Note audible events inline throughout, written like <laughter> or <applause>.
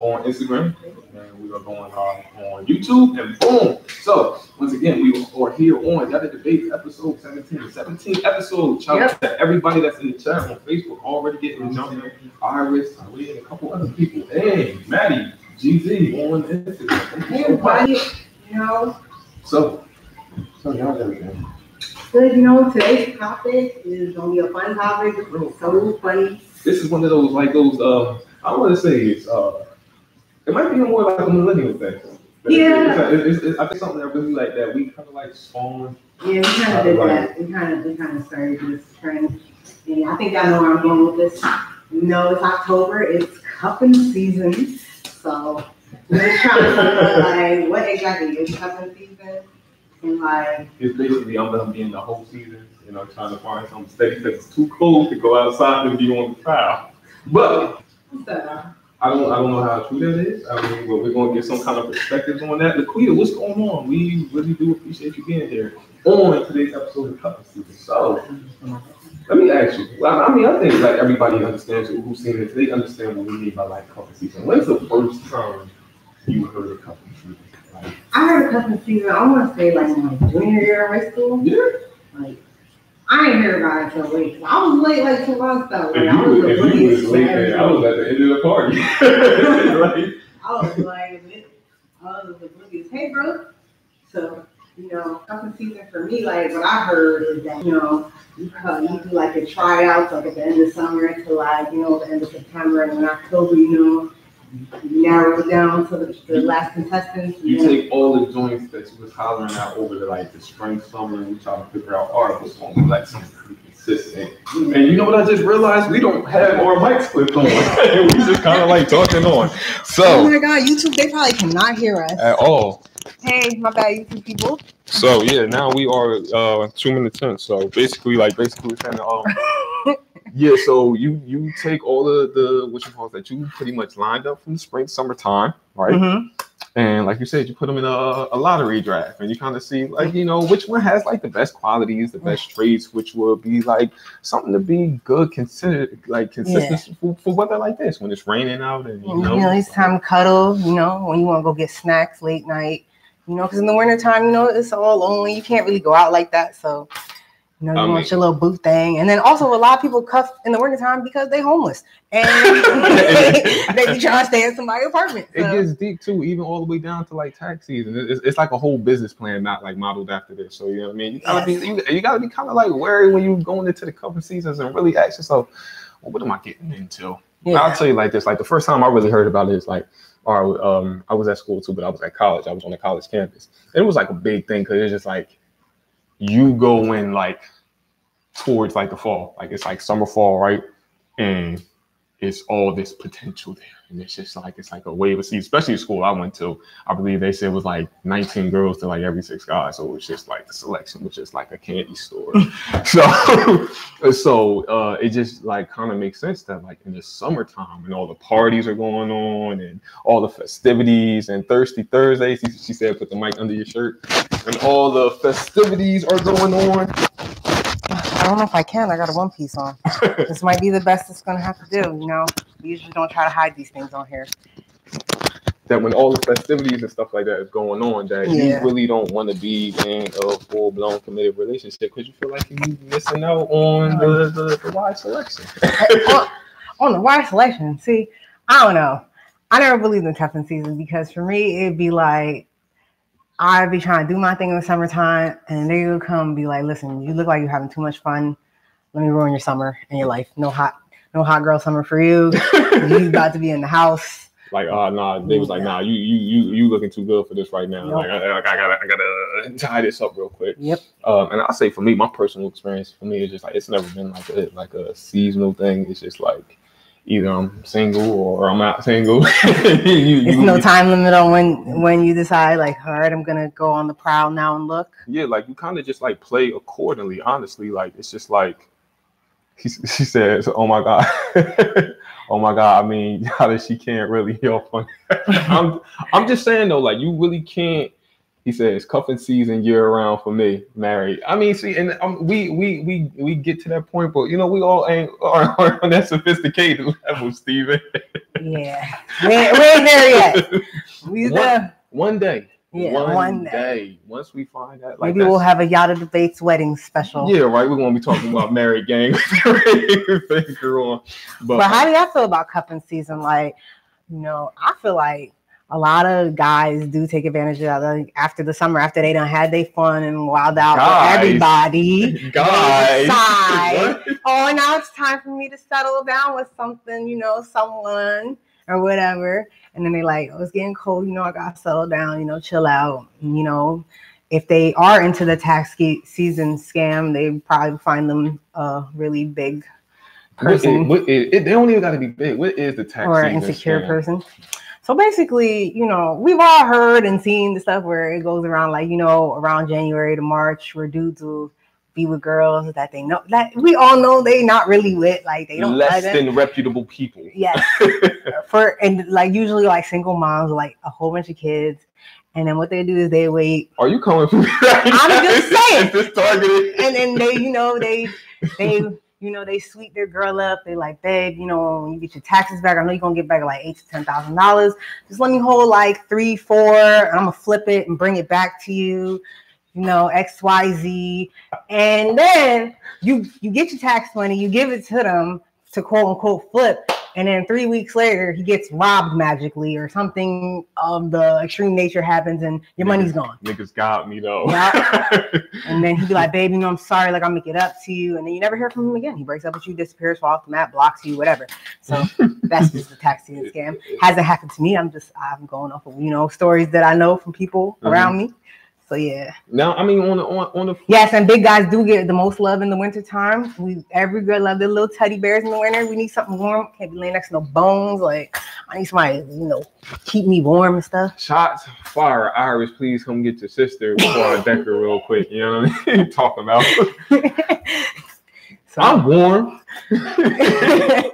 on Instagram, and we are going live on YouTube, and boom. So once again, we are here on Yatta Debates episode 17, 17 episode. Shout out to everybody that's in the chat on Facebook already getting jumping. Iris, Ali, and a couple other people. Hey, Maddie, GZ on Instagram. Thank you so much. you know, So, so y'all everything. good, you know, today's topic is gonna be a fun topic. It's so funny. This is one of those like those. Uh, I want to say it's. Uh, it might be more like a millennial thing. Yeah. It's, it's, it's, I think something that really like that we kind of like spawned. Yeah, we kind of did that. We kind of, we kind of started this trend. And I think I know where I'm going with this. You know, it's October, it's cuffing season. So we're trying to figure like, what exactly is cuffing season? And like, It's basically I'm gonna be in the whole season, you know, trying to find something steady because it's too cold to go outside and be on the prowl. But what's that? I don't I don't know how true that is. I mean, but we're gonna get some kind of perspective on that. Laquita, what's going on? We really do appreciate you being here on today's episode of Cup Season. So let me ask you. I mean, I think like everybody understands who's seen this. They understand what we mean by like cuff season. When's the first time you heard of cuff season? Like, I heard cuffing season, I want to say like my junior year of high school. yeah. Like, I ain't hear about it till late. I was late like two months though. Like, I was was- was at the end of the party. <laughs> right? I was like, I was oblivious. Hey, bro. So, you know, cuffing season for me, like what I heard is that, you know, you, cut, you do like a tryouts like at the end of summer to like, you know, the end of September and in October, you know, you narrow it down to the, the last contestants. You then- take all the joints that you was hollering out over the like the spring, summer, and you try to figure out, all right, what's going to be like pretty consistent. And you know what I just realized? We don't have our mics clipped <laughs> on. we just kind of like talking on. So, Oh my God, YouTube, they probably cannot hear us. at all. Hey, my bad, YouTube people. So yeah, now we are uh two minutes in. So basically, like basically saying, um, <laughs> yeah. So you you take all the the what you call that you pretty much lined up from the spring, summertime, right? Mhm. And like you said, you put them in a, a lottery draft, and you kind of see like you know which one has like the best qualities, the best traits, which will be like something to be good, considered like consistent for, for weather like this when it's raining out and you You know. know, it's time to cuddle, you know, when you want to go get snacks late night, you know, because in the wintertime, you know, it's all lonely. You can't really go out like that. So, you know, you I want mean- your little booth thing. And then also, a lot of people cuff in the wintertime because they homeless and <laughs> <laughs> they be trying to stay in somebody's apartment. It gets deep too, even all the way down to like tax season. It's, it's like a whole business plan, not like modeled after this. So you know what I mean. You gotta be you, you gotta be kind of like wary when you're going into the couple seasons and really ask yourself, well, what am I getting into? I'll tell you like this: like the first time I really heard about it is like, or um, I was at school too, but I was at college. I was on the college campus. And it was like a big thing because it's just like you go in like towards like the fall, like it's like summer, fall, right? And it's all this potential there, and it's just like it's like a wave of seeds, especially the school I went to. I believe they said it was like 19 girls to like every six guys, so it was just like the selection was just like a candy store. <laughs> so, <laughs> so uh, it just like kind of makes sense that like in the summertime and all the parties are going on and all the festivities and Thirsty Thursdays. She, she said, put the mic under your shirt, and all the festivities are going on. I don't know if I can. I got a one piece on. <laughs> this might be the best it's going to have to do. You know, we usually don't try to hide these things on here. that when all the festivities and stuff like that is going on, that Yeah. you really don't want to be in a full blown committed relationship because you feel like you're missing out on hmm. the, the, the wide selection. on, <laughs> on the wide selection. See, I don't know. I never believed in cuffing season because for me it'd be like I'd be trying to do my thing in the summertime, and they would come be like, "Listen, you look like you're having too much fun. Let me ruin your summer and your life. No hot, no hot girl summer for you. <laughs> you about to be in the house. like, uh, nah, they was like, nah, you you you you looking too good for this right now. Nope. Like, I, I, I gotta I gotta tie this up real quick. Yep. Um, and I'll say for me, my personal experience for me is just like it's never been like a like a seasonal thing. It's just like either I'm single or I'm not single. <laughs> you, you, There's no time limit on when when you decide like, all right, I'm gonna go on the prowl now and look. yeah, like you kind of just like play accordingly. Honestly, like it's just like <laughs> he, she says, "Oh my god, <laughs> oh my god." I mean, how does she can't really help on? I'm I'm just saying though, like you really can't He says cuffing season year round for me, married. I mean, see, and um, we we we we get to that point, but you know, we all ain't <laughs> are, are on that sophisticated level, Steven. Yeah, we ain't, we ain't there yet. <laughs> We What? there. One day. Yeah, one, one day. day. Once we find that, like Maybe we'll have a Yatta Debates wedding special. Yeah, right. We're gonna be talking about married gang. <laughs> But, But how do y'all feel about cuffing season? Like, you know, I feel like a lot of guys do take advantage of that. After the summer, after they done had their fun and wild out Guys. with everybody. <laughs> guys, decide. oh, now it's time for me to settle down with something, you know, someone or whatever. And then they like, oh, it's getting cold, you know, I gotta settle down, you know, chill out. You know, if they are into the tax season scam, they probably find them a really big person what is, it, they don't even got to be big. What is the tax or season insecure scam? person. So basically, you know, we've all heard and seen the stuff where it goes around like, you know, around January to March where dudes will be with girls that they know that we all know they not really with, like they don't Less than reputable people. Yes. <laughs> For and like usually like single moms like a whole bunch of kids. And then what they do is they wait Are you coming from? <laughs> I'm just saying. Is this targeted? and then they, you know, they they you know they sweep their girl up. They like, babe, you know, when you get your taxes back, I know you're gonna get back like eight to ten thousand dollars. Just let me hold like three, four, and I'm gonna flip it and bring it back to you. You know, X, Y, Z, and then you you get your tax money, you give it to them to quote unquote flip, and then three weeks later he gets robbed magically or something of the extreme nature happens and your money's gone. Niggas got me though. <laughs> And then he'd be like, baby, know, I'm sorry, like I'll make it up to you. And then you never hear from him again. He breaks up with you, disappears, falls off the map, blocks you, whatever. So <laughs> that's just a tax season scam. Hasn't happened to me. I'm just I'm going off of you know stories that I know from people Mhm. around me. So yeah. No, I mean, on the on, on the Yes, and big guys do get the most love in the winter time. We every girl love their little teddy bears in the winter. We need something warm. Can't be laying next to no bones. Like I need somebody, you know, keep me warm and stuff. shots fire, Iris, please come get your sister before I deck her real quick. You know what I mean? <laughs> Talking about. <laughs> so I'm warm. <laughs> you. know,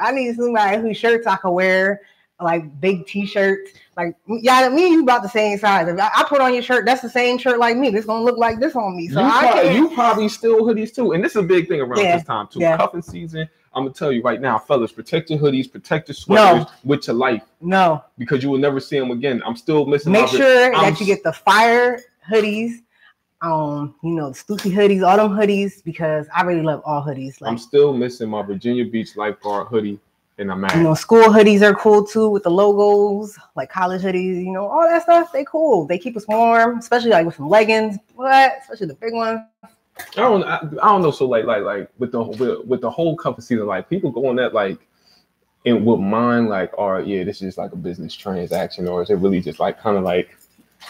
I need somebody whose shirts I can wear, like big t-shirts. Like, yeah, me and you about the same size. If I, I put on your shirt, that's the same shirt like me. It's gonna look like this on me. So you, I probably, you probably steal hoodies too, and this is a big thing around Yeah, this time too. yeah. Cuffing season. I'm gonna tell you right now, fellas, protect your hoodies, protect your sweaters with your life no, because you will never see them again. I'm still missing. make sure I'm that you get the fire hoodies. Um, you know, the Stussy hoodies, all them hoodies, because I really love all hoodies. I'm still missing my Virginia Beach lifeguard hoodie, and I'm mad. you know, school hoodies are cool too with the logos, like college hoodies, you know, all that stuff. They cool. They keep us warm, especially like with some leggings, what, especially the big ones. I don't, I, I don't know. So like, like, like with the with, with the whole cuffing season, like people going on that like, and with mine, like, all right, yeah, this is like a business transaction, or is it really just like kind of like,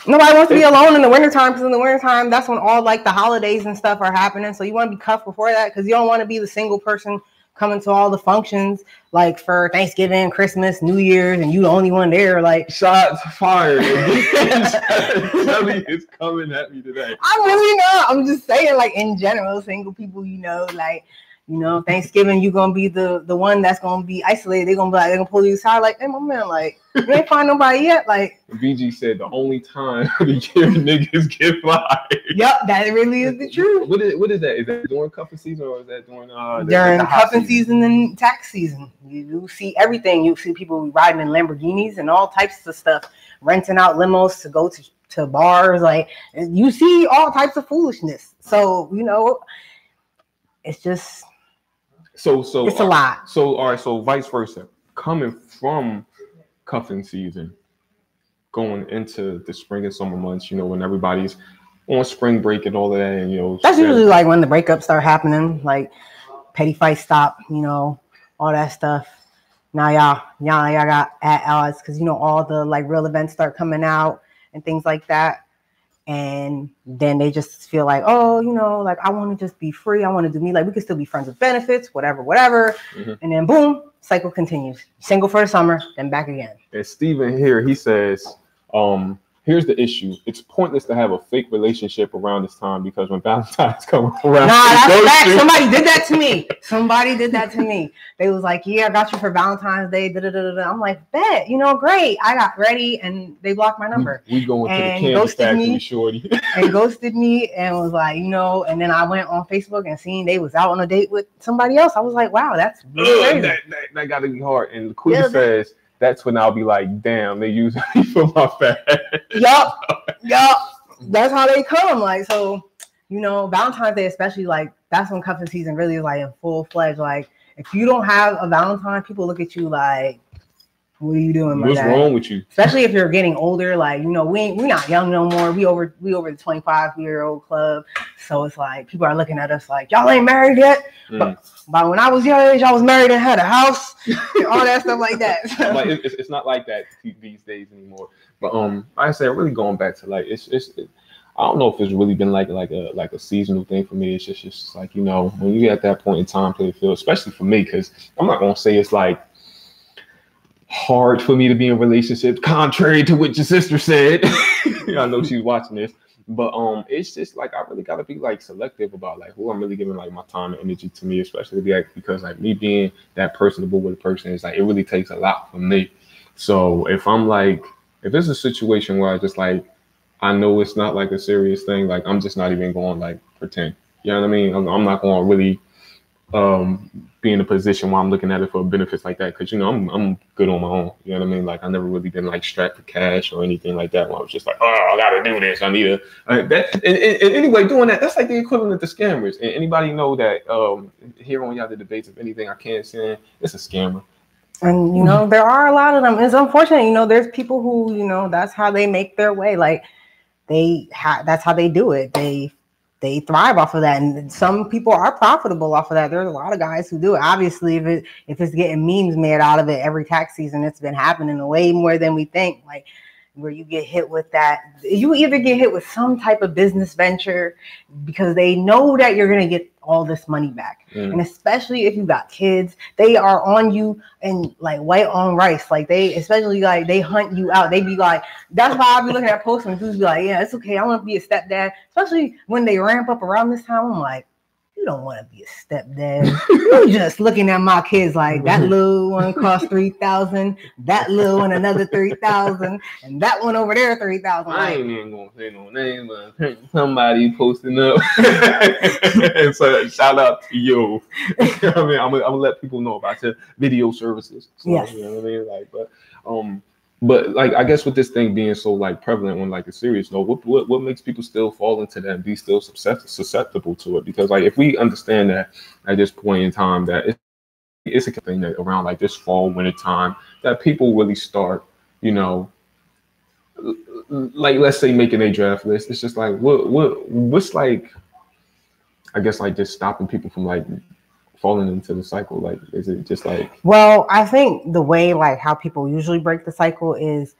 Nobody wants to be alone in the wintertime because in the wintertime, that's when all like the holidays and stuff are happening. So you want to be cuffed before that because you don't want to be the single person coming to all the functions like for Thanksgiving, Christmas, New Year's, and you the only one there. Like, shots fired? <laughs> Shelly is coming at me today. I'm really not. I'm just saying, like in general, single people, you know, like you know, Thanksgiving, you're gonna be the the one that's gonna be isolated. They're gonna be like, they're gonna pull you aside, like, hey, my man, like, you ain't find nobody yet. Like, <laughs> BG said the only time of the year niggas get fired. yep, that really is the truth. What is what is that? Is that during cuffing season or is that during uh during cuffing season and tax season. You, you see everything. You see people riding in Lamborghinis and all types of stuff, renting out limos to go to, to bars. Like you see all types of foolishness. So you know, it's just So so it's a uh, lot. So all right, so vice versa. Coming from cuffing season, going into the spring and summer months, you know, when everybody's on spring break and all of that, and you know, That's usually like when the breakups start happening, like petty fights stop. You know, all that stuff. Now y'all, y'all, y'all got at odds because you know all the like real events start coming out and things like that. And then they just feel like, oh, you know, like I want to just be free. I want to do me. Like we could still be friends with benefits, whatever, whatever. Mhm. And then boom, cycle continues. Single for the summer, then back again. and Steven here, he says, um, here's the issue. It's pointless to have a fake relationship around this time because when Valentine's <laughs> come around, Nah, it that's goes fact. to- Somebody did that to me. Somebody did that to me. They was like, "Yeah, I got you for Valentine's Day." Da, da, da, da, da. I'm like, "Bet, you know, great." I got ready, and they blocked my number We, we going to the And candy ghosted factory, me. shorty. <laughs> and ghosted me, and was like, you know. And then I went on Facebook and seen they was out on a date with somebody else. I was like, "Wow, that's really Ugh, crazy." that, that, that got to be hard. And the queen Yeah, that- says that's when I'll be like, damn, they use <laughs> me for my fat. yup, <laughs> yup. That's how they come. Like so, you know, Valentine's Day, especially like that's when cuffing season really is like in full fledged. Like if you don't have a Valentine, people look at you like, "What are you doing, my What's guy?" wrong with you? Especially if you're getting older. Like you know, we ain't, we not young no more. We over we over the 25 year old club. So it's like people are looking at us like y'all ain't married yet. Mm. But when I was your age, I was married and had a house, and all that stuff like that. <laughs> like it's, it's not like that these days anymore. But um, like I said, really going back to like it's it's. It, I don't know if it's really been like like a like a seasonal thing for me. It's just just like you know when you get at that point in time play the field, especially for me, because I'm not gonna say it's like hard for me to be in relationships, contrary to what your sister said. <laughs> I know she's watching this, but um, it's just like I really gotta be like selective about like who I'm really giving like my time and energy to me, especially like, because like me being that personable with a person is like it really takes a lot from me. So if I'm like, if it's a situation where I just like, I know it's not like a serious thing, like I'm just not even going like pretend. You know what I mean? I'm, I'm not going to really um be in a position where I'm looking at it for benefits like that because you know I'm I'm good on my own. You know what I mean? Like I never really been like strapped for cash or anything like that. When I was just like, oh, I gotta do this. I need a uh, that. And, and, and anyway, doing that, that's like the equivalent to scammers. And anybody know that um here on Yatta Debates, if anything, I can't say it's a scammer. And you know, there are a lot of them. It's unfortunate, you know, there's people who, you know, that's how they make their way. Like they ha- that's how they do it. They they thrive off of that. And some people are profitable off of that. There's a lot of guys who do it. Obviously, if it if it's getting memes made out of it every tax season, it's been happening way more than we think. Like where you get hit with that, you either get hit with some type of business venture because they know that you're gonna get all this money back. Mm. And especially if you got kids, they are on you and like white on rice. Like they, especially like they hunt you out. They be like, that's why I'll be looking at posts and dudes be like, yeah, it's okay. I want to be a stepdad. Especially when they ramp up around this time. I'm like, you don't want to be a stepdad. you <laughs> just looking at my kids like that little one cost three thousand, that little one another three thousand, and that one over there three thousand. I ain't even gonna say no name, but somebody posting up. <laughs> and so shout out to you. you <laughs> know I mean, I'm gonna, I'm gonna let people know about your video services. So, Yes. You know what I mean? Like, but um, but like I guess with this thing being so like prevalent on like a serious note, what what, what makes people still fall into that and be still susceptible to it? Because like if we understand that at this point in time that it's it's a thing that around like this fall winter time that people really start, you know, like let's say making a draft list. It's just like what what what's like I guess like just stopping people from like falling into the cycle. Like is it just like Well, I think the way like how people usually break the cycle is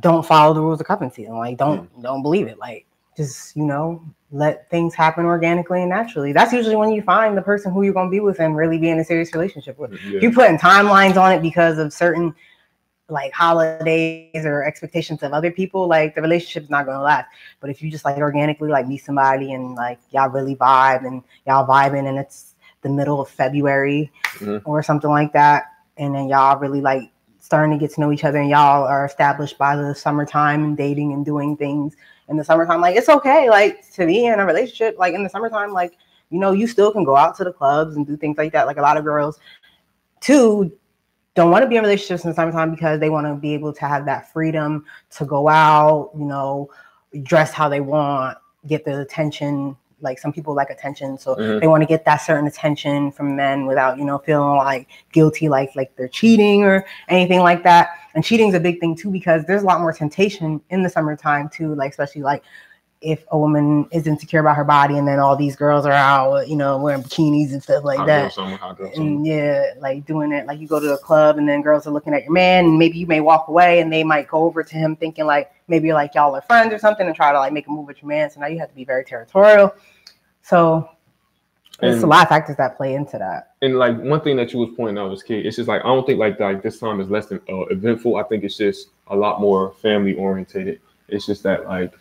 don't follow the rules of cuffing season. Like don't hmm. don't believe it. Like just you know let things happen organically and naturally. That's usually when you find the person who you're gonna be with and really be in a serious relationship with. yeah. If you putting timelines on it because of certain like holidays or expectations of other people, like the relationship's not gonna last. But if you just like organically like meet somebody and like y'all really vibe and y'all vibing and it's the middle of February Mhm. or something like that, and then y'all really like starting to get to know each other and y'all are established by the summertime and dating and doing things in the summertime, like it's okay, like to be in a relationship, like in the summertime, like you know, you still can go out to the clubs and do things like that. Like a lot of girls, too, don't want to be in relationships in the summertime because they want to be able to have that freedom to go out, you know, dress how they want, get the attention. Like some people like attention, so Mhm. they want to get that certain attention from men without, you know, feeling like guilty, like like they're cheating or anything like that. And cheating is a big thing too because there's a lot more temptation in the summertime too. Like especially like if a woman is insecure about her body and then all these girls are out, you know, wearing bikinis and stuff like girl that. summer, hot girl. And yeah, like doing it, like you go to a club and then girls are looking at your man, and maybe you may walk away and they might go over to him thinking like maybe like y'all are friends or something and try to like make a move with your man. So now you have to be very territorial. So there's a lot of factors that play into that. And like one thing that you was pointing out was key. It's just like I don't think like like this time is less than uh, eventful. I think it's just a lot more family orientated. It's just that like,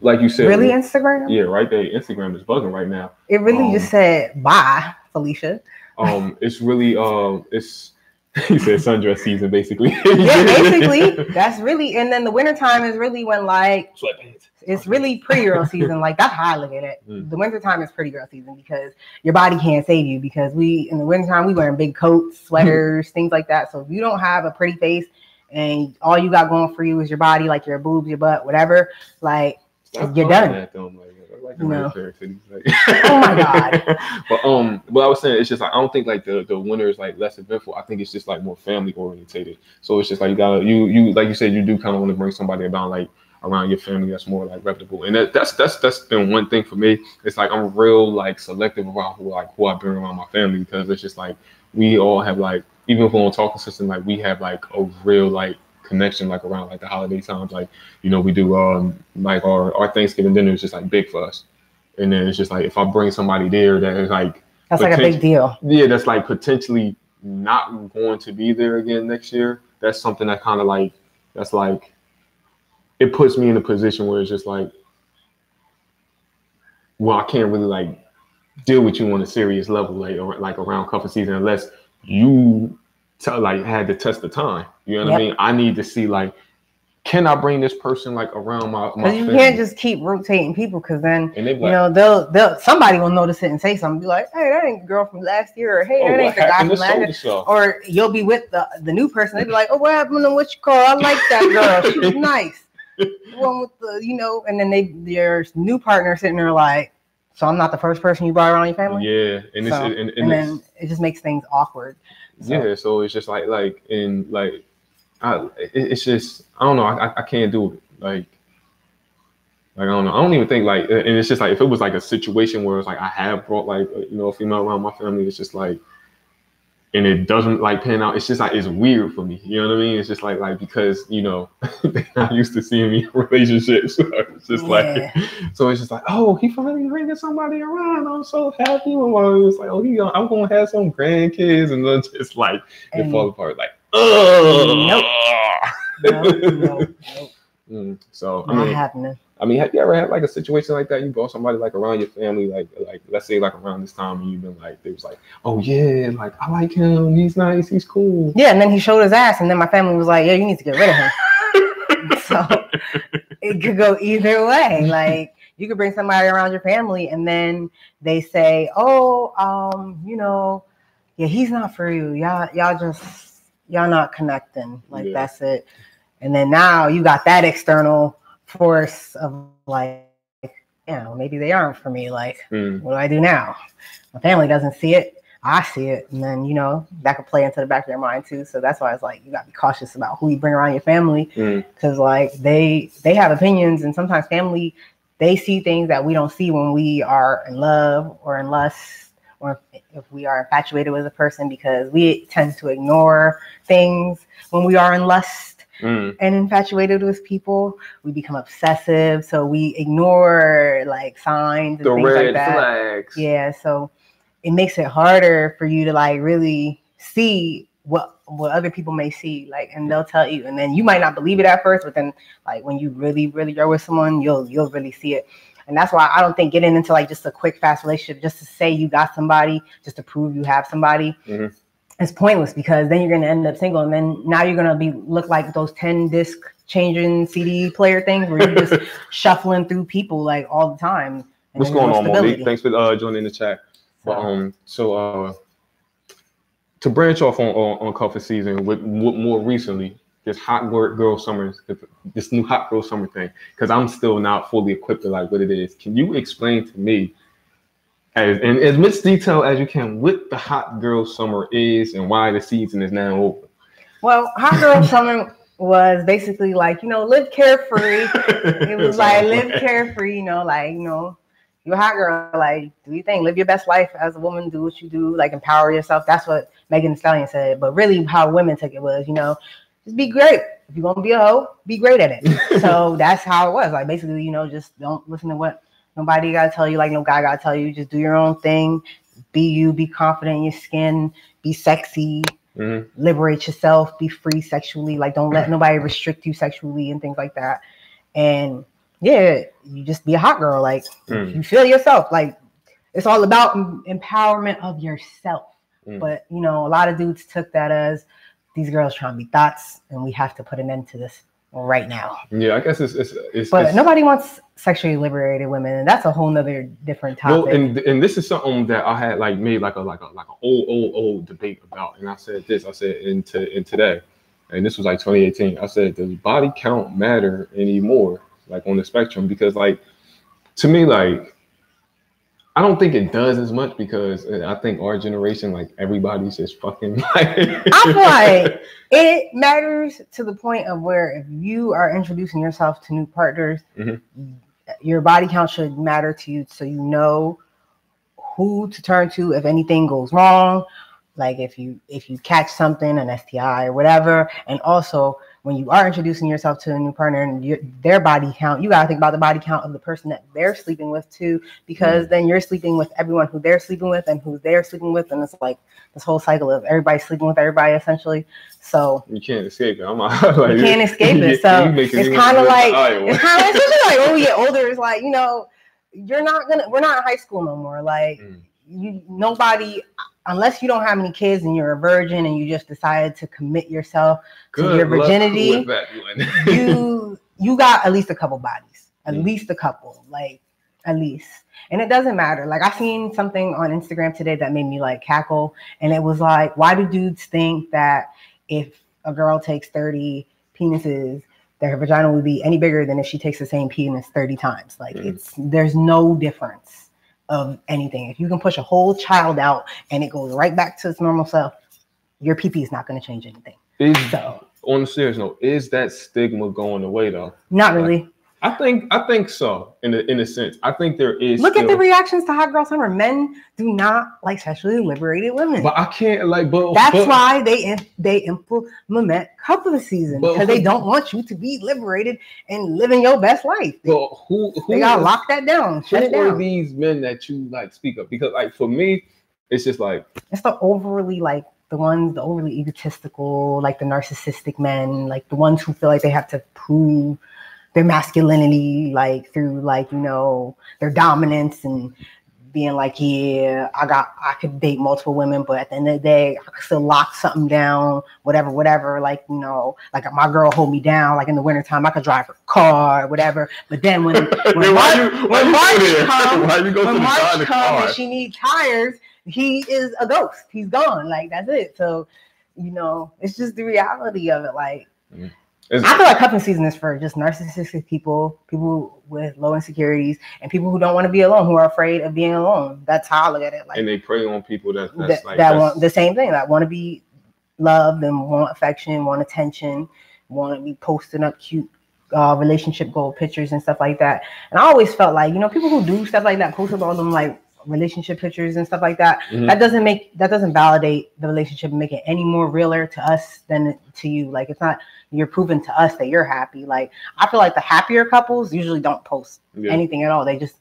like you said, really Instagram? yeah, right there. Instagram is bugging right now. It really Um, just said bye, Felicia. <laughs> Um, it's really um, it's <laughs> he said sundress season basically. Yeah, basically, <laughs> that's really and then the wintertime is really when like sweatpants. It's really pretty girl season. Like that's how I look at it. <laughs> Mm. The wintertime is pretty girl season because your body can't save you because we in the wintertime we wearing big coats, <laughs> sweaters, things like that. So if you don't have a pretty face and all you got going for you is your body, like your boobs, your butt, whatever, like Stop You're done. That, though. Like, like No. red shirt cities, like- <laughs> Oh my God. but um, what I was saying, it's just like I don't think like the the winter is like less eventful. I think it's just like more family orientated. So it's just like you gotta you you like you said you do kind of want to bring somebody about like around your family that's more like reputable. And that, that's that's that's been one thing for me. It's like I'm real like selective about who like who I bring around my family because it's just like we all have like even if we're on a talking system like we have like a real like connection like around like the holiday times like you know we do um like our our Thanksgiving dinner is just like big for us. And then it's just like if I bring somebody there that is like that's like a big deal. yeah, that's like potentially not going to be there again next year. That's something that kind of like that's like it puts me in a position where it's just like, well, I can't really like deal with you on a serious level, like or, like around cuffing season, unless you tell like had to test the time. You know what I mean? I need to see like, can I bring this person like around my my Because you family? can't just keep rotating people because then and you know they'll they'll somebody will notice it and say something. Be like, hey, that ain't the girl from last year, or hey, oh, that ain't the guy from last year. Or you'll be with the the new person. They'd be like, oh, what happened to what you call? I like that girl. She was <laughs> nice. The <laughs> one with the you know, and then they their new partner sitting there like, so I'm not the first person you brought around your family. Yeah, and it's So, and, and, and it's, then it just makes things awkward. So- yeah so it's just like like in like I, it's just i don't know I, I can't do it like like i don't know i don't even think like and it's just like if it was like a situation where it's like i have brought like you know a female around my family it's just like and it doesn't like pan out it's just like it's weird for me you know what i mean it's just like like because you know <laughs> they're not used to seeing me in relationships <laughs> so it's just like so it's just like, oh, he finally bringing somebody around. I'm so happy. And it's like, oh, he, gonna, I'm gonna have some grandkids, and then just like it And- fall apart. Like, oh, Nope. No, no, no, Mm, so I not mean, happening. I mean, have you ever had like a situation like that? You brought somebody like around your family, like like let's say like around this time, and you've been like, they was like, oh yeah, like I like him. He's nice. He's cool. Yeah, and then he showed his ass, and then my family was like, "Yeah, you need to get rid of him." <laughs> so it could go either way. Like you could bring somebody around your family, and then they say, "Oh, um, you know, yeah, he's not for you. Y'all, y'all just y'all not connecting. Like Yeah. that's it." And then now you got that external force of like, you know, maybe they aren't for me. Like, Mm, what do I do now? My family doesn't see it. I see it. And then, you know, that could play into the back of your mind too. So that's why it's like you gotta be cautious about who you bring around your family. mm, Cause like they they have opinions and sometimes family they see things that we don't see when we are in love or in lust or if we are infatuated with a person because we tend to ignore things when we are in lust mm. and infatuated with people. We become obsessive. So we ignore like signs and The things like red that. flags. Yeah, so it makes it harder for you to like really see what what other people may see, like, and they'll tell you, and then you might not believe it at first, but then like when you really, really are with someone, you'll you'll really see it. And that's why I don't think getting into like just a quick, fast relationship just to say you got somebody, just to prove you have somebody, Mhm. Is pointless because then you're gonna end up single, and then now you're gonna be look like those ten disc changing CD player things where you're just <laughs> shuffling through people like all the time. What's going on, Monique? Thanks for uh, joining the chat. But um, so uh, to branch off on on, on cuffing season with, with more recently, this hot girl summer, this new hot girl summer thing, because I'm still not fully equipped to like what it is. Can you explain to me, as in as much detail as you can, what the hot girl summer is and why the season is now over? Well, hot girl <laughs> summer was basically like you know live carefree. <laughs> It was like live carefree, you know, like you know, you're a hot girl, like do you think live your best life as a woman, do what you do, like empower yourself. That's what Megan Thee Stallion said. But really, how women took it was, you know, just be great. If you're gonna be a hoe, be great at it. <laughs> so that's how it was. Like basically, you know, just don't listen to what nobody gotta tell you, like no guy gotta tell you. Just do your own thing. Be you. Be confident in your skin. Be sexy Mhm. liberate yourself, be free sexually. Like, don't let nobody restrict you sexually and things like that. And yeah, you just be a hot girl. Like Mm. you feel yourself. Like it's all about em- empowerment of yourself. Mm. But you know, a lot of dudes took that as these girls trying to be thots, and we have to put an end to this right now. Yeah, I guess it's it's, it's, But it's- nobody wants sexually liberated women, and that's a whole nother different topic. Well, and and this is something that I had like made like a like a like an old old old debate about, and I said this. I said into in today, and this was like 2018. I said does body count matter anymore, like on the spectrum? Because like to me, like I don't think it does as much because uh, I think our generation, like everybody's just fucking <laughs> like. I'm like it matters to the point of where if you are introducing yourself to new partners, Mhm. your body count should matter to you so you know who to turn to if anything goes wrong. Like if you if you catch something, an STI or whatever, and also when you are introducing yourself to a new partner and your, their body count, you gotta think about the body count of the person that they're sleeping with too, because then you're sleeping with everyone who they're sleeping with and who they're sleeping with, and it's like this whole cycle of everybody sleeping with everybody essentially. So you can't escape it. I'm <laughs> like, you can't escape it. So it's kind of like it's kind of like when we get <laughs> older. It's like you know, you're not gonna. We're not in high school no more. Like Mm. you, nobody, unless you don't have any kids and you're a virgin and you just decided to commit yourself to your virginity, with that one. <laughs> you you got at least a couple bodies, at Mm. least a couple, like at least. And it doesn't matter. Like I seen something on Instagram today that made me like cackle, and it was like, why do dudes think that if a girl takes 30 penises, that her vagina would be any bigger than if she takes the same penis 30 times? Like Mm. it's there's no difference of anything. If you can push a whole child out and it goes right back to its normal self, your pee is not going to change anything. Is So on a serious note, is that stigma going away though? not really. I think I think so in a in a sense. I think there is. Look at the reactions to Hot Girl Summer. Men do not like sexually liberated women. But I can't like. But That's but, why they they implement couple season because they don't want you to be liberated and living your best life. They, But who who they gotta is- lock that down, shut it who are these men that you like speak of? Because like for me, it's just like It's the overly like the ones, the overly egotistical, like the narcissistic men, like the ones who feel like they have to prove their masculinity, like through like you know their dominance and being like, yeah, I got, I could date multiple women, but at the end of the day, I could still lock something down, whatever, whatever. Like you know, like my girl hold me down, like in the wintertime, I could drive her car, whatever. But then when <laughs> when why March, you, when March <laughs> comes, why you go to when the March comes car? and she needs tires, he is a ghost. He's gone. Like that's it. So, you know, it's just the reality of it. Like mm. It's- I feel like cuffing season is for just narcissistic people, people with low insecurities, and people who don't want to be alone, who are afraid of being alone. That's how I look at it. Like and they prey on people that that's that, like that want the same thing, that want to be loved and want affection, want attention, want to be posting up cute uh, relationship goal pictures and stuff like that. And I always felt like, you know, people who do stuff like that, post up all them like relationship pictures and stuff like that, Mhm. that doesn't make that doesn't validate the relationship and make it any more realer to us than to you. Like it's not you're proving to us that you're happy. Like I feel like the happier couples usually don't post yeah. anything at all. They just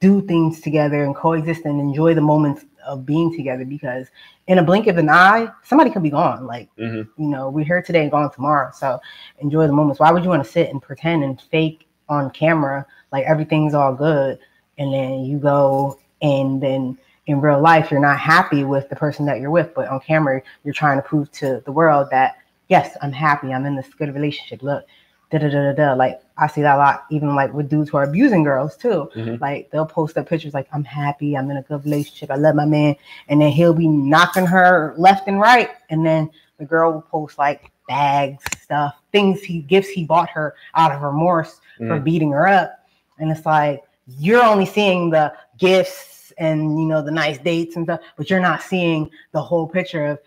do things together and coexist and enjoy the moments of being together because in a blink of an eye, somebody could be gone. Like, Mhm. you know, we're here today and gone tomorrow. So enjoy the moments. Why would you want to sit and pretend and fake on camera like everything's all good and then you go and then in real life you're not happy with the person that you're with, but on camera you're trying to prove to the world that yes, I'm happy, I'm in this good relationship. Look, da da da da da. Like I see that a lot, even like with dudes who are abusing girls too. Mhm. Like they'll post up pictures like I'm happy, I'm in a good relationship, I love my man, and then he'll be knocking her left and right, and then the girl will post like bags, stuff, things he gifts he bought her out of remorse for Mhm. beating her up, and it's like you're only seeing the gifts and you know the nice dates and stuff, but you're not seeing the whole picture of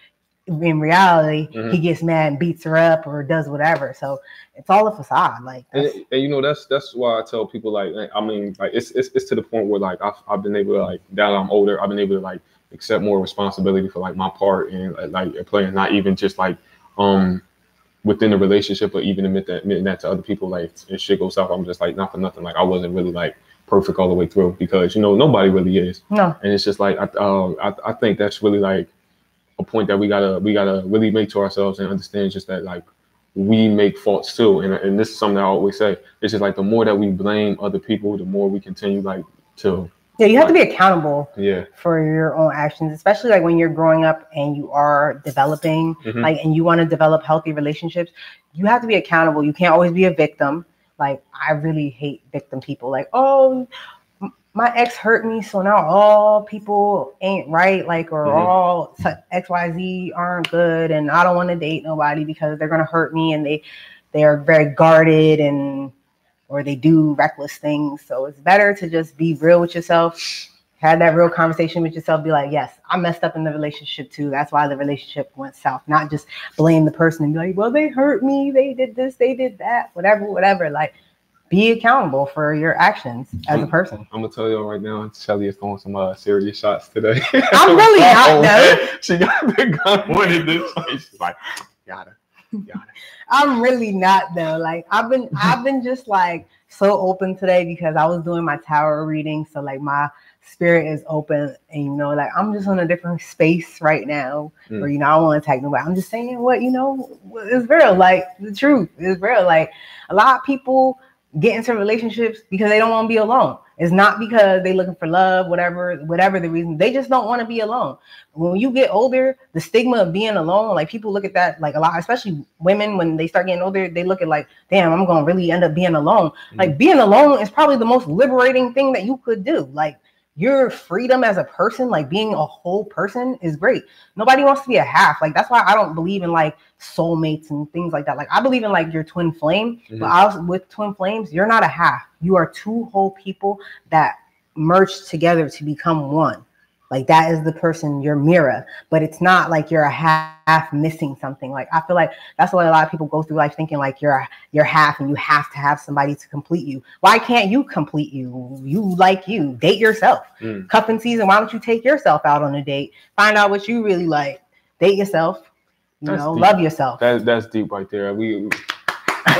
in reality Mhm. he gets mad and beats her up or does whatever. So it's all a facade. Like And, and you know that's that's why I tell people like I mean like it's it's, it's to the point where like I've, I've been able to like now that I'm older I've been able to like accept more responsibility for like my part and like, like playing not even just like um within the relationship but even admit that admitting that to other people like if shit goes south I'm just like not for nothing like I wasn't really like perfect all the way through because you know nobody really is no, and it's just like I um I, I think that's really like a point that we gotta we gotta really make to ourselves and understand just that like we make faults too. And, and this is something I always say. It's just like the more that we blame other people, the more we continue like to Yeah, you have to be accountable yeah. for your own actions, especially like when you're growing up and you are developing, Mhm. like, and you want to develop healthy relationships. You have to be accountable. You can't always be a victim. Like, I really hate victim people. Like, oh, my ex hurt me, so now all people ain't right. Like, or Mhm. all X Y Z aren't good, and I don't want to date nobody because they're gonna hurt me, and they they are very guarded and or they do reckless things. So it's better to just be real with yourself have that real conversation with yourself be like yes i messed up in the relationship too that's why the relationship went south not just blame the person and be like well they hurt me they did this they did that whatever whatever like be accountable for your actions as a person I'm gonna tell you right now, Shelly is throwing some uh, serious shots today. <laughs> I'm really not, Oh, though. man. She got the gun pointed this way. She's like, got it, got it. i'm really not though like i've been i've been just like so open today because i was doing my tarot reading so like my spirit is open and you know like i'm just in a different space right now Mm. where you know i don't want to attack nobody i'm just saying what you know is real like the truth is real like a lot of people get into relationships because they don't want to be alone. It's not because they're looking for love whatever whatever the reason. They just don't want to be alone. When you get older the stigma of being alone like people look at that like a lot especially women when they start getting older they look at like damn i'm gonna really end up being alone. Like mm. being alone is probably the most liberating thing that you could do. Like your freedom as a person like being a whole person is great. Nobody wants to be a half. Like that's why i don't believe in like soulmates and things like that. Like i believe in like your twin flame Mhm. but I was, with twin flames you're not a half. You are two whole people that merge together to become one like that is the person your mirror but it's not like you're a half, half missing something like i feel like that's what a lot of people go through life thinking like you're a, you're half and you have to have somebody to complete you why can't you complete you you like you date yourself Mm. cuffing season why don't you take yourself out on a date find out what you really like date yourself you That's know deep. love yourself That that's deep right there. We we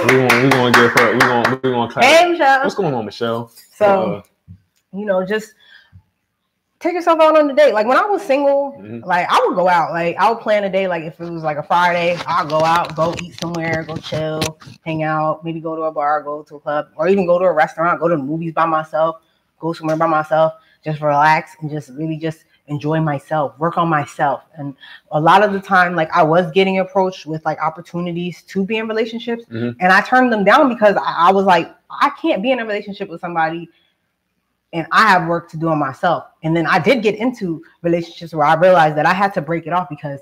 gonna we gonna give her we gonna we gonna clap. hey Michelle. What's going on, Michelle? so Uh, you know just take yourself out on a date like when i was single Mhm. like i would go out like i would plan a day like if it was like a friday i'll go out go eat somewhere go chill hang out maybe go to a bar go to a club or even go to a restaurant go to the movies by myself go somewhere by myself just relax and just really just enjoy myself work on myself and a lot of the time like i was getting approached with like opportunities to be in relationships Mhm. and i turned them down because I, I was like i can't be in a relationship with somebody and I have work to do on myself. And then I did get into relationships where I realized that I had to break it off because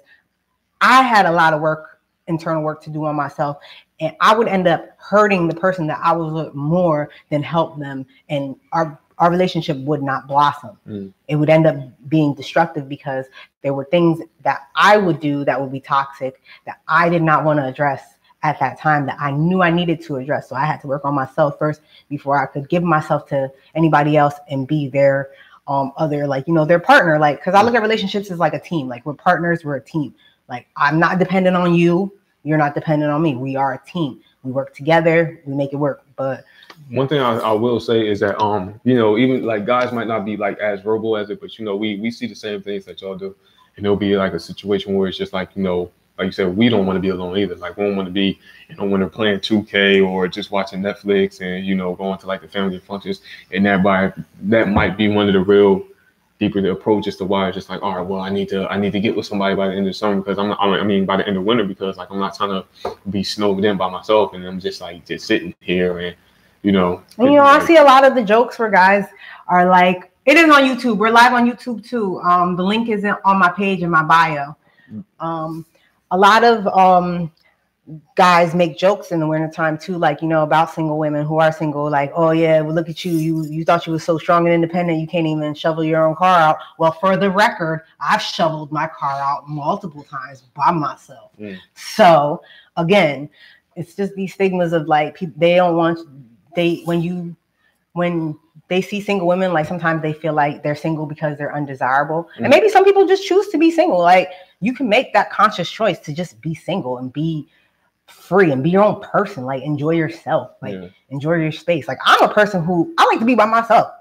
I had a lot of work, internal work to do on myself. And I would end up hurting the person that I was with more than help them. And our our relationship would not blossom. Mm. It would end up being destructive because there were things that I would do that would be toxic that I did not want to address at that time that I knew I needed to address. So I had to work on myself first before I could give myself to anybody else and be their um other like you know their partner. Like because I look at relationships as like a team. Like we're partners we're a team. Like I'm not dependent on you. You're not dependent on me. We are a team. We work together. We make it work. But one thing I, I will say is that um you know even like guys might not be like as verbal as it, but you know we we see the same things that y'all do, and it'll be like a situation where it's just like you know like you said we don't want to be alone either. Like we don't want to be you know when they're playing 2K or just watching Netflix and you know going to like the family functions, and that by that might be one of the real deeper the approach as to why it's just like all right well I need to I need to get with somebody by the end of summer because I'm not, I mean by the end of winter because like I'm not trying to be snowed in by myself and I'm just like just sitting here and you know you know, I see a lot of the jokes where guys are like, it is on YouTube. We're live on YouTube too. Um, the link is in, on my page in my bio. Um, a lot of um guys make jokes in the wintertime too, like you know, about single women who are single, like, oh yeah, well look at you, you you thought you were so strong and independent, you can't even shovel your own car out. Well, for the record, I've shoveled my car out multiple times by myself. Mm. So again, it's just these stigmas of like people they don't want they when you when they see single women like sometimes they feel like they're single because they're undesirable Mhm. and maybe some people just choose to be single like you can make that conscious choice to just be single and be free and be your own person like enjoy yourself like Yeah. enjoy your space like i'm a person who i like to be by myself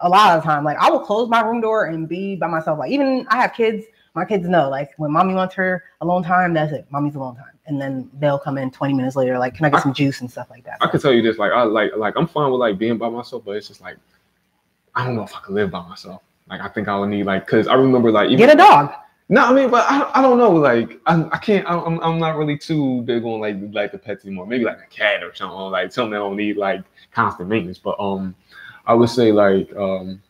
a lot of the time like i will close my room door and be by myself like even i have kids my kids know, like when mommy wants her alone time, that's it. Mommy's alone time. And then they'll come in 20 minutes later, like, can I get some juice and stuff like that. I can tell you this, like I like like I'm fine with like being by myself, but it's just like I don't know if I can live by myself. Like I think I would need like because I remember like even, Get a dog. No, I mean, but I, I don't know. Like I, I can't. I'm I'm not really too big on like like the pets anymore. Maybe like a cat or something. Like something that don't need like constant maintenance. But um, I would say like um,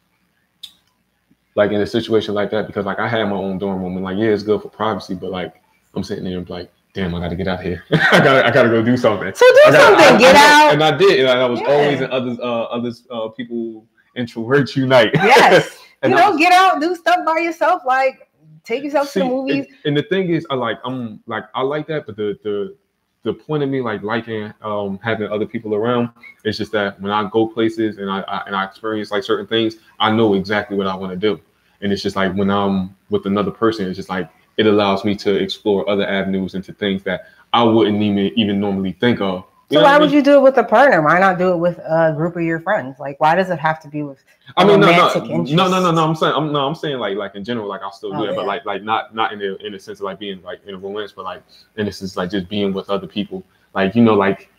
like in a situation like that because like I had my own dorm room and like yeah, it's good for privacy. But like I'm sitting there and like, damn, I got to get out here. <laughs> I got I got to go do something. So do gotta- something. I- Get I- out. And I did. And I was Yeah. always in others uh others uh people introverts unite. <laughs> Yes. you know, was- get out, do stuff by yourself. Like, take yourself See, to the movies. And, and the thing is, I like I'm like I like that, but the the the point of me like liking um having other people around is just that when I go places and I, I and I experience like certain things, I know exactly what I want to do, and it's just like when I'm with another person, it's just like it allows me to explore other avenues into things that I wouldn't even even normally think of. So why would you do it with a partner? Why not do it with a group of your friends? Like, why does it have to be with? I mean, no, no, no, no, no, no. I'm saying, I'm no, I'm saying like, like in general, like I'll still do Oh, it, but like, like not, not in the in the sense of like being like in a romance, but like in the sense like just being with other people. Like you know, like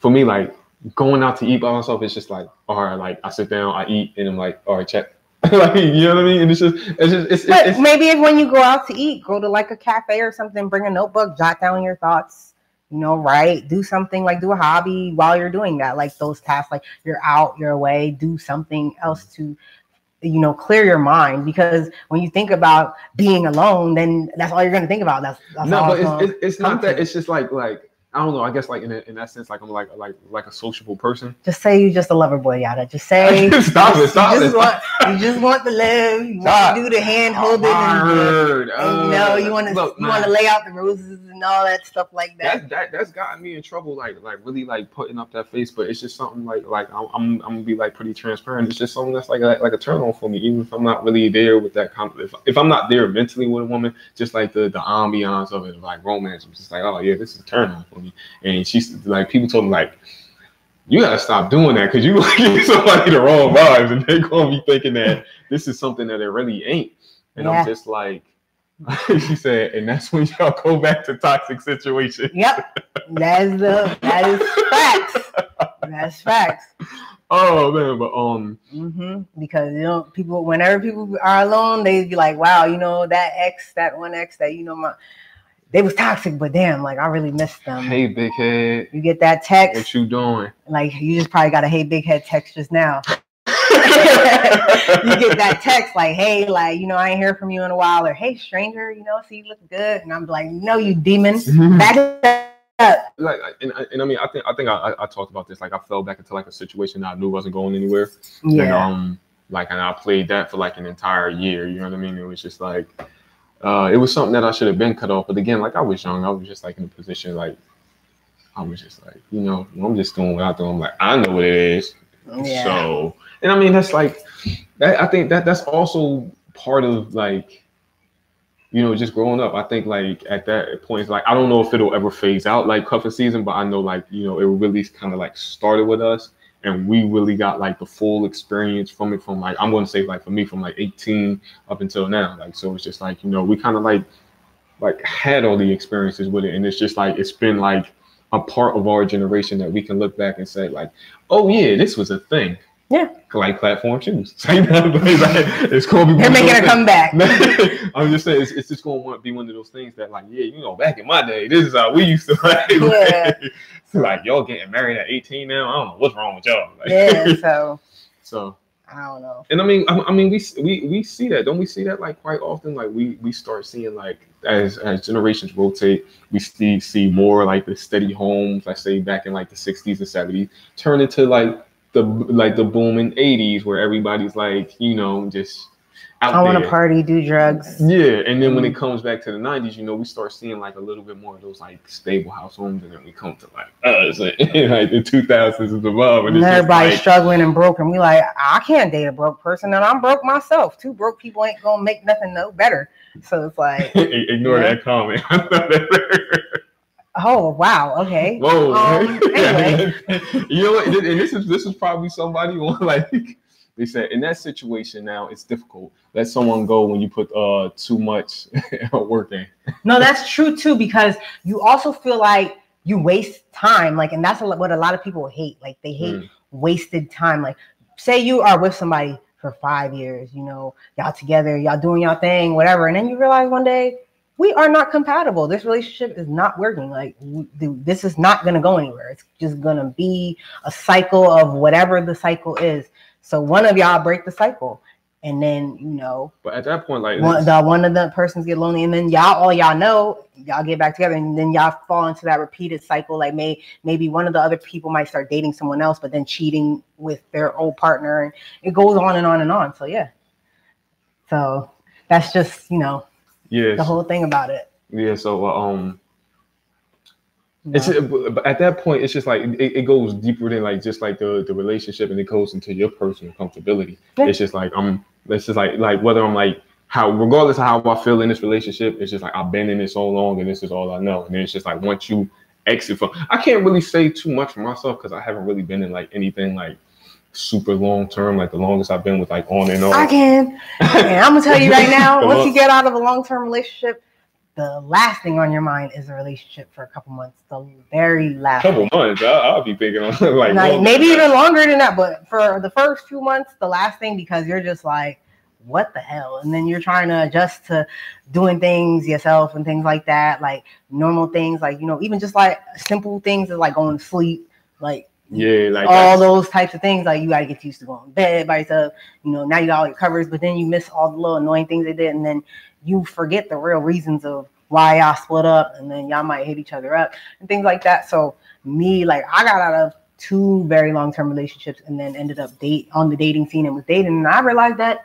for me, like going out to eat by myself, it's just like, all right, like I sit down, I eat, and I'm like, all right, check. <laughs> like you know what I mean? And it's just, it's just, it's, But it's, maybe if when you go out to eat, go to like a cafe or something, bring a notebook, jot down your thoughts. You know, right? do something like do a hobby while you're doing that. Like those tasks, like you're out, you're away, do something else to, you know, clear your mind. Because when you think about being alone, then that's all you're gonna think about. That's, that's no, but it's, it's, it's not that. to. It's just like, like I don't know. I guess like in, a, in that sense, like I'm like like like a sociable person. just say you're just a lover boy, yada. Just say <laughs> stop it, stop you it. just want you just want to live. You Stop. want to do the hand oh, holding and, and you know you oh, want to Look, you want to lay out the roses and all that stuff like that. that that that's gotten me in trouble like like really like putting up that face but it's just something like like i'm i'm, I'm gonna be like pretty transparent it's just something that's like a, like a turn on for me even if i'm not really there with that com- if, if i'm not there mentally with a woman just like the the ambiance of it like romance i'm just like oh yeah this is a turn on for me and she's like people told me like you gotta stop doing that because you <laughs> give somebody the wrong vibes and they're gonna be thinking that this is something that it really ain't and Yeah. i'm just like <laughs> she said and that's when y'all go back to toxic situations. Yep, that's the that is facts. That's facts. Oh man, but um, hmm Because you know, people whenever people are alone, they be like, "Wow, you know that ex, that one ex that you know my." They was toxic, but damn, like I really missed them. hey big head, You get that text, what you doing? like you just probably got a hey big head text just now. <laughs> you get that text like, hey, like, you know, I ain't hear from you in a while, or hey, stranger, you know, see you look good. And I'm like, no, you demon. <laughs> Back up. like, and, and I mean, I think I think I, I, talked about this. Like, I fell back into like a situation that I knew wasn't going anywhere. And Yeah. um, like, and I played that for like an entire year. You know what I mean? It was just like, uh, it was something that I should have been cut off. But again, like I was young, I was just like in a position like, I was just like, you know, I'm just doing what I do. I'm like, I know what it is. Yeah. So, and I mean, that's like, that, I think that that's also part of like, you know, just growing up. I think like at that point, it's like I don't know if it'll ever phase out like cuffing season, but I know like you know it really kind of like started with us, and we really got like the full experience from it. From like I'm to say like for me from like 18 up until now. Like so, it's just like you know we kind of like like had all the experiences with it, and it's just like it's been like a part of our generation that we can look back and say like, oh yeah, this was a thing. Yeah. Like platform shoes. <laughs> it's gonna be. They're making a comeback. <laughs> I'm just saying, it's, it's just going to be one of those things that, like, yeah, you know, back in my day, this is how we used to <laughs> like. Yeah. like, y'all getting married at 18 now. I don't know what's wrong with y'all. Like, Yeah. So so, I don't know. and I mean, I, I mean, we we we see that, don't we? See that like quite often. Like, we we start seeing like as as generations rotate, we see see more like the steady homes. Let's say back in like the 60s and 70s, turn into like the like the booming 80s where everybody's like, you know, just out I want to party, do drugs. Yeah, and then when it mm-hmm. comes back to the '90s, you know, we start seeing like a little bit more of those like stable house homes, and then we come to like us, like, <laughs> like the 2000s and above, and And everybody's like, struggling and broke, and we like, I can't date a broke person, and I'm broke myself. Two broke people ain't gonna make nothing no better. So it's like, <laughs> ignore that comment. <laughs> oh wow, okay. Whoa! Um, <laughs> anyway. <laughs> you know what? And this is this is probably somebody <laughs> on like they said in that situation now it's difficult. Let someone go when you put uh too much work in. no, that's true too because you also feel like you waste time. Like, and that's what a lot of people hate. Like, they hate mm. wasted time. Like, say you are with somebody for five years, you know, y'all together, y'all doing y'all thing, whatever, and then you realize one day we are not compatible. This relationship is not working. Like this is not going to go anywhere. It's just going to be a cycle of whatever the cycle is. So one of y'all break the cycle, and then you know. But at that point, like one, the one of the persons get lonely, and then y'all all y'all know y'all get back together, and then y'all fall into that repeated cycle. Like may maybe one of the other people might start dating someone else, but then cheating with their old partner, and it goes on and on and on. So yeah. So that's just you know yeah the whole thing about it. Yeah so uh, um it's but at that point it's just like it, it, goes deeper than like just like the the relationship and it goes into your personal comfortability. It's just like i'm it's just like like whether i'm like how regardless of how i feel in this relationship it's just like i've been in it so long and this is all i know. And then it's just like once you exit from i can't really say too much for myself because i haven't really been in like anything like super long term, like the longest I've been with like on and on. I can. And I'm gonna tell you right now, <laughs> once you get out of a long term relationship, the last thing on your mind is a relationship for a couple months. The very last couple months. I'll, I'll, be thinking on <laughs> like, like maybe even longer than that. But for the first few months, the last thing because you're just like, what the hell? And then you're trying to adjust to doing things yourself and things like that, like normal things, like you know, even just like simple things like going to sleep, like yeah, like all those types of things. Like you gotta get used to going to bed by yourself. You know, now you got all your covers, but then you miss all the little annoying things they did, and then you forget the real reasons of why y'all split up, and then y'all might hit each other up and things like that. So me, like I got out of two very long term relationships, and then ended up date on the dating scene and was dating, and I realized that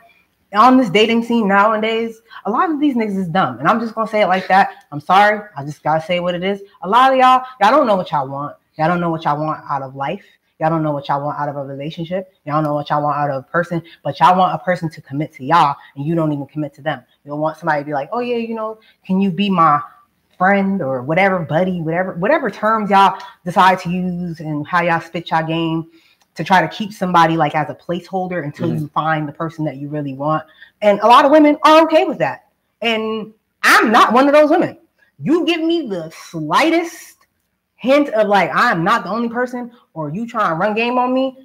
on this dating scene nowadays, a lot of these niggas is dumb. And I'm just gonna say it like that. I'm sorry. I just gotta say what it is. A lot of y'all, y'all don't know what y'all want. Y'all don't know what y'all want out of life. Y'all don't know what y'all want out of a relationship. Y'all don't know what y'all want out of a person, but y'all want a person to commit to y'all and you don't even commit to them. You'll want somebody to be like, oh yeah, you know, can you be my friend or whatever, buddy, whatever, whatever terms y'all decide to use and how y'all spit y'all game to try to keep somebody like as a placeholder until mm-hmm. you find the person that you really want. And a lot of women are okay with that. And I'm not one of those women. You give me the slightest hint of like I'm not the only person, or you trying to run game on me,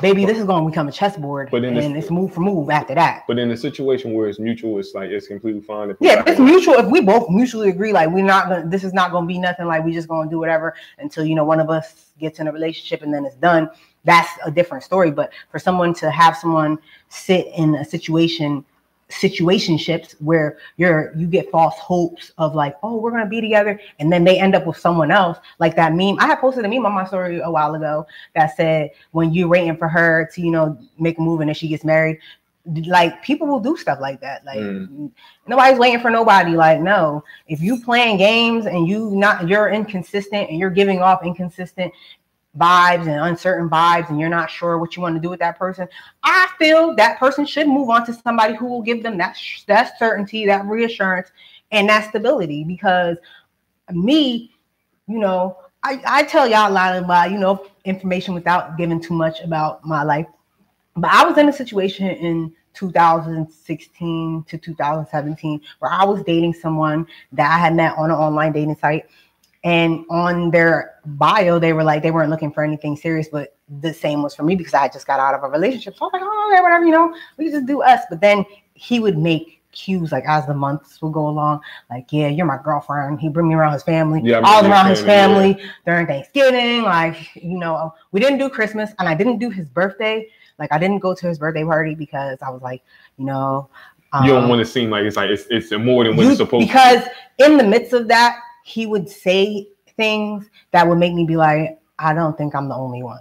baby, this is going to become a chessboard, but then and it's move for move after that. But in a situation where it's mutual, it's like it's completely fine. If yeah, it's mutual. If we both mutually agree, like we're not gonna, this is not going to be nothing. Like we just going to do whatever until you know one of us gets in a relationship and then it's done. That's a different story. But for someone to have someone sit in a situation situationships where you're you get false hopes of like oh we're gonna be together and then they end up with someone else. Like that meme i had posted a meme on my story a while ago that said when you're waiting for her to you know make a move and then she gets married like people will do stuff like that. Like mm. nobody's waiting for nobody. Like no. If you playing games and you not you're inconsistent and you're giving off inconsistent vibes and uncertain vibes and you're not sure what you want to do with that person, I feel that person should move on to somebody who will give them that that certainty, that reassurance, and that stability. Because me, you know, I, I tell y'all a lot about uh, you know information without giving too much about my life. But I was in a situation in 2016 to 2017 where I was dating someone that I had met on an online dating site and on their bio, they were like, they weren't looking for anything serious, but the same was for me because I just got out of a relationship. So I was like, oh, okay, whatever, you know, we just do us. But then he would make cues like as the months would go along, like, yeah, you're my girlfriend. He bring me around his family, yeah, all around his family yeah. during Thanksgiving. Like, you know, we didn't do Christmas and I didn't do his birthday. Like, I didn't go to his birthday party because I was like, you know, um, you don't um, want to seem like it's like it's, it's more than what you, it's supposed because to. Because in the midst of that, he would say things that would make me be like, I don't think I'm the only one.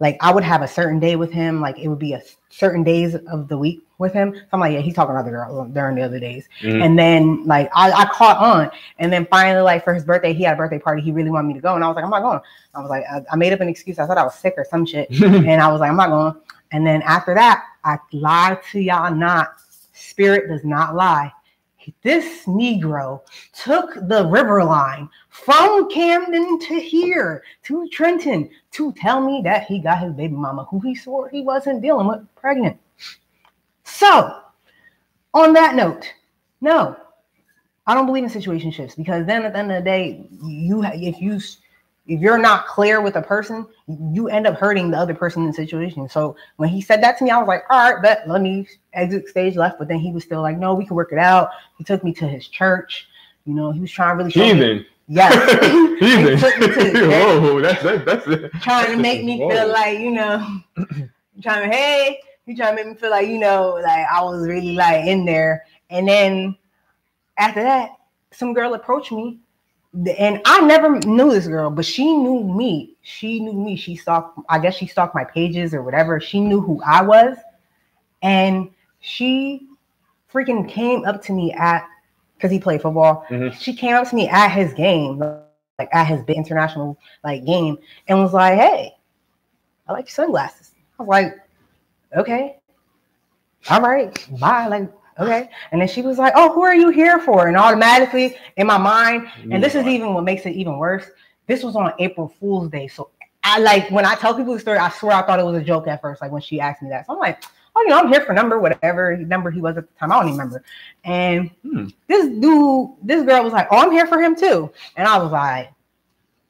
Like I would have a certain day with him, like it would be a certain days of the week with him. So I'm like, yeah, he's talking about the girl during the other days. Mm-hmm. And then like I, I caught on. And then finally, like for his birthday, he had a birthday party. He really wanted me to go. And I was like, I'm not going. I was like, I, I made up an excuse. I thought I was sick or some shit. <laughs> and I was like, I'm not going. And then after that, I lied to y'all not. Spirit does not lie this Negro took the river line from Camden to here to Trenton to tell me that he got his baby mama, who he swore he wasn't dealing with, pregnant. So, on that note, no, I don't believe in situationships because then at the end of the day, you if you if you're not clear with a person, you end up hurting the other person in the situation. So when he said that to me, I was like, all right, but let me exit stage left. But then he was still like, no, we can work it out. He took me to his church. You know, he was trying to really show Heathen. me. Yes. Heathen. <laughs> He took me to his <laughs> Whoa, that's that, that's it. trying to make me Whoa. feel like, you know, <clears throat> trying to, hey, he trying to make me feel like, you know, like I was really like in there. And then after that, some girl approached me and I never knew this girl, but she knew me. She knew me. She stalked, I guess she stalked my pages or whatever. She knew who I was. And she freaking came up to me at because he played football. Mhm. She came up to me at his game, like at his big international like game, and was like, Hey, I like your sunglasses. I was like, Okay, all right, bye. Like, okay. And then she was like, Oh, who are you here for? And automatically in my mind, and this is even what makes it even worse. This was on April Fool's Day. So I like when I tell people the story, I swear I thought it was a joke at first, like when she asked me that. So I'm like, oh, you know, I'm here for number, whatever number he was at the time. I don't even remember. And Hmm. this dude, this girl was like, Oh, I'm here for him too. And I was like,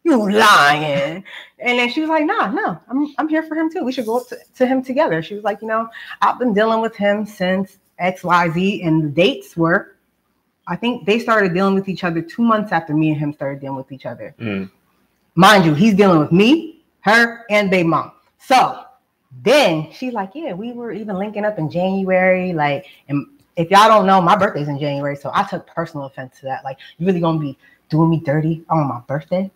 You lying. And then she was like, Nah, no, I'm I'm here for him too. We should go up to, to him together. She was like, you know, I've been dealing with him since XYZ, and the dates were I think they started dealing with each other two months after me and him started dealing with each other. Mm. Mind you, he's dealing with me, her, and baby mom. So then she's like, Yeah, we were even linking up in January. Like, and if y'all don't know, my birthday's in January. So I took personal offense to that. Like, you really gonna be doing me dirty on my birthday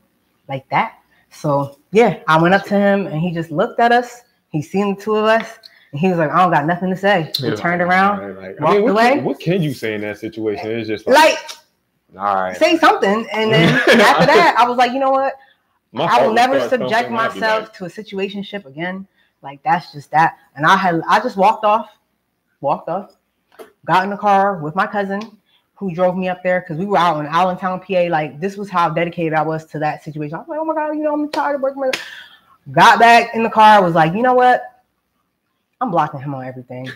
like that? So yeah, I went up to him and he just looked at us. He seen the two of us, and he was like, I don't got nothing to say. He Yeah. turned around, Right, like, I walked mean, what, away. Can, what can you say in that situation? It's just like, like all right. say something. And then <laughs> after that, I was like, you know what? My I will never subject thumping, I'd be myself like, to a situationship again. Like that's just that. And I had I just walked off, walked off, got in the car with my cousin who drove me up there because we were out in Allentown, PA. Like this was how dedicated I was to that situation. I was like, oh my god, you know, I'm tired of working. my-" Got back in the car, was like, you know what? I'm blocking him on everything.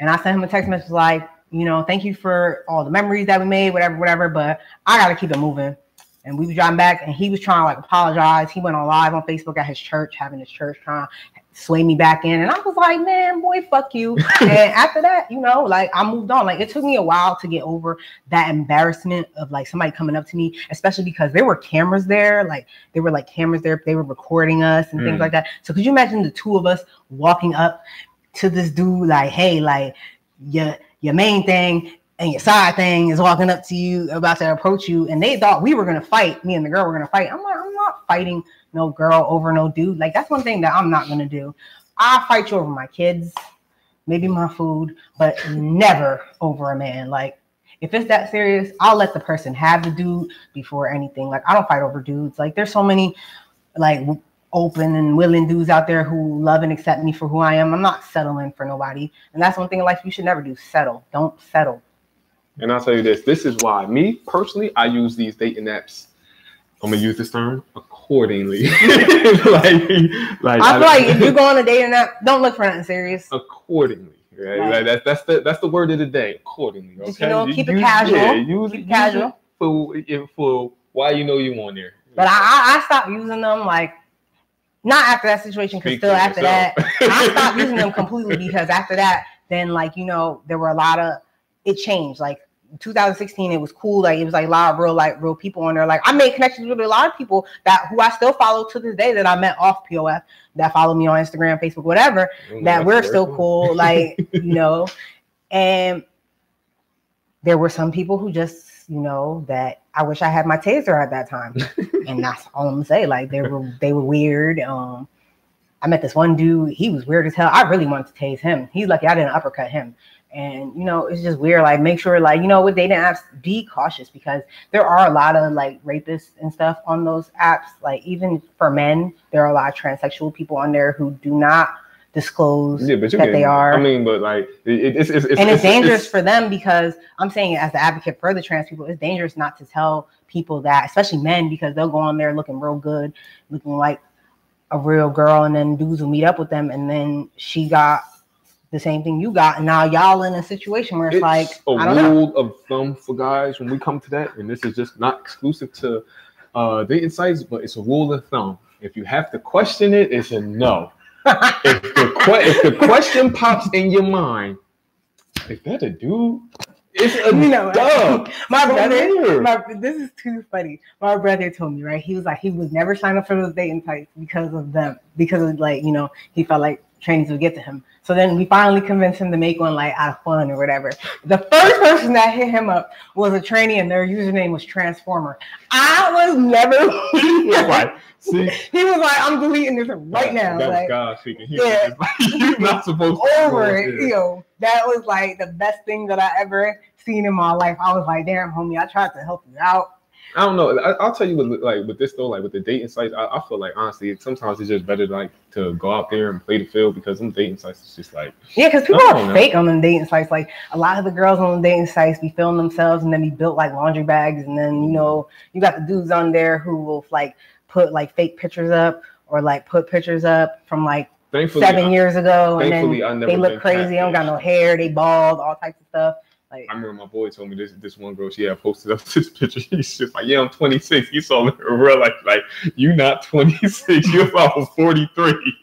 And I sent him a text message like, you know, thank you for all the memories that we made, whatever, whatever. But I gotta keep it moving. And we was driving back, and he was trying to like apologize. He went on live on Facebook at his church, having his church trying to sway me back in. And I was like, man, boy, fuck you. <laughs> and after that, you know, like I moved on. Like it took me a while to get over that embarrassment of like somebody coming up to me, especially because there were cameras there. Like there were like cameras there, they were recording us and things Mm. like that. So could you imagine the two of us walking up to this dude, like, hey, like your your main thing and your side thing is walking up to you, about to approach you, and they thought we were gonna fight. Me and the girl were gonna fight. I'm like, I'm not fighting no girl over no dude. Like that's one thing that I'm not gonna do. I'll fight you over my kids, maybe my food, but never over a man. Like if it's that serious, I'll let the person have the dude before anything. Like I don't fight over dudes. Like there's so many like open and willing dudes out there who love and accept me for who I am. I'm not settling for nobody. And that's one thing in life you should never do. Settle. Don't settle. And I'll tell you this: this is why me personally, I use these dating apps. I'm gonna use this term accordingly. <laughs> like, like I feel like if you go on a dating app, don't look for nothing serious. accordingly. Right? Right. Like, that's that's the that's the word of the day. Accordingly. Okay. Just, you know, keep it use- casual. Yeah, use, Keep it casual. for for why you know you on there. But I, I, I stopped using them like not after that situation, because still after yourself. that, I stopped using them <laughs> completely because after that, then like you know, there were a lot of it changed. Like 2016, it was cool. Like it was like a lot of real like real people on there. Like I made connections with a lot of people that who I still follow to this day that I met off POF that follow me on Instagram, Facebook, whatever. Mm, that we're still cool, like <laughs> you know. And there were some people who just, you know, that I wish I had my taser at that time, <laughs> and that's all I'm gonna say. Like they were, they were weird. Um, I met this one dude. He was weird as hell. I really wanted to tase him. He's lucky I didn't uppercut him. And you know, it's just weird. Like, make sure, like, you know, with dating apps, be cautious because there are a lot of like rapists and stuff on those apps. Like, even for men, there are a lot of transsexual people on there who do not disclose Yeah, but you that can, they are. I mean, but like it, it's, it's, it's and it's, dangerous it's- for them because I'm saying as an advocate for the trans people, it's dangerous not to tell people that, especially men, because they'll go on there looking real good, looking like a real girl, and then dudes will meet up with them, and then she got the same thing you got, and now y'all in a situation where it's, it's like a I don't know. rule of thumb for guys when we come to that, and this is just not exclusive to uh dating sites, but it's a rule of thumb. If you have to question it, it's a no. If the que- if the question pops in your mind, is that a dude? It's a you know, my brother, my, this is too funny. My brother told me, right? He was like, he would never sign up for those dating sites because of them, because of like, you know, he felt like trainings would get to him. So then we finally convinced him to make one like out of fun or whatever. The first person that hit him up was a trainee, and their username was Transformer. I was never. <laughs> See, he was like, I'm deleting this right now. That was like, God speaking. He Yeah. was <laughs> like, you're not supposed to over it. there. Yo, that was like the best thing that I ever seen in my life. I was like, damn, homie, I tried to help you out. I don't know. I, I'll tell you what, like with this though, like with the dating sites, I, I feel like honestly, sometimes it's just better like to go out there and play the field because some dating sites is just like Yeah, because people are know. fake on them dating sites. Like a lot of the girls on the dating sites be filming themselves and then be built like laundry bags. And then, you mm-hmm. know, you got the dudes on there who will like put like fake pictures up or like put pictures up from like thankfully. seven I, years ago. And then they look crazy. They don't got no hair. They bald, all types of stuff. Like, I remember my boy told me this. This one girl, she had posted up <laughs> this picture. He's just like, "Yeah, I'm 26." You saw me <laughs> in real life, like you not 26. You're about 43. <laughs>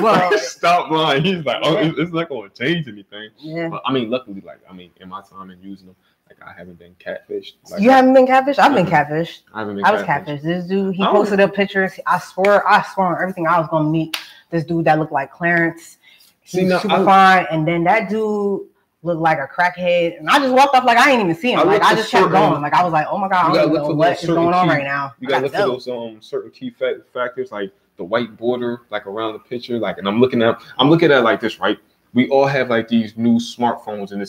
well, stop lying. He's like, "Oh, it's, it's not going to change anything." yeah. But I mean, luckily, like I mean, in my time in using them, like I haven't been catfished. Like, You haven't been catfished? I've been catfished. I haven't been. I was catfished. catfished. This dude, he posted up pictures. I swear, I swear on everything I was gonna meet this dude that looked like Clarence. He See, was super I- fine, and then that dude looked like a crackhead, and I just walked off like I ain't even see him. I like I just kept going. Like I was like, oh my god, I don't look know for what those going certain on right now. You gotta look for those um certain key fa- factors like the white border, like around the picture, like, and I'm looking at, I'm looking at like this, right? We all have like these new smartphones, and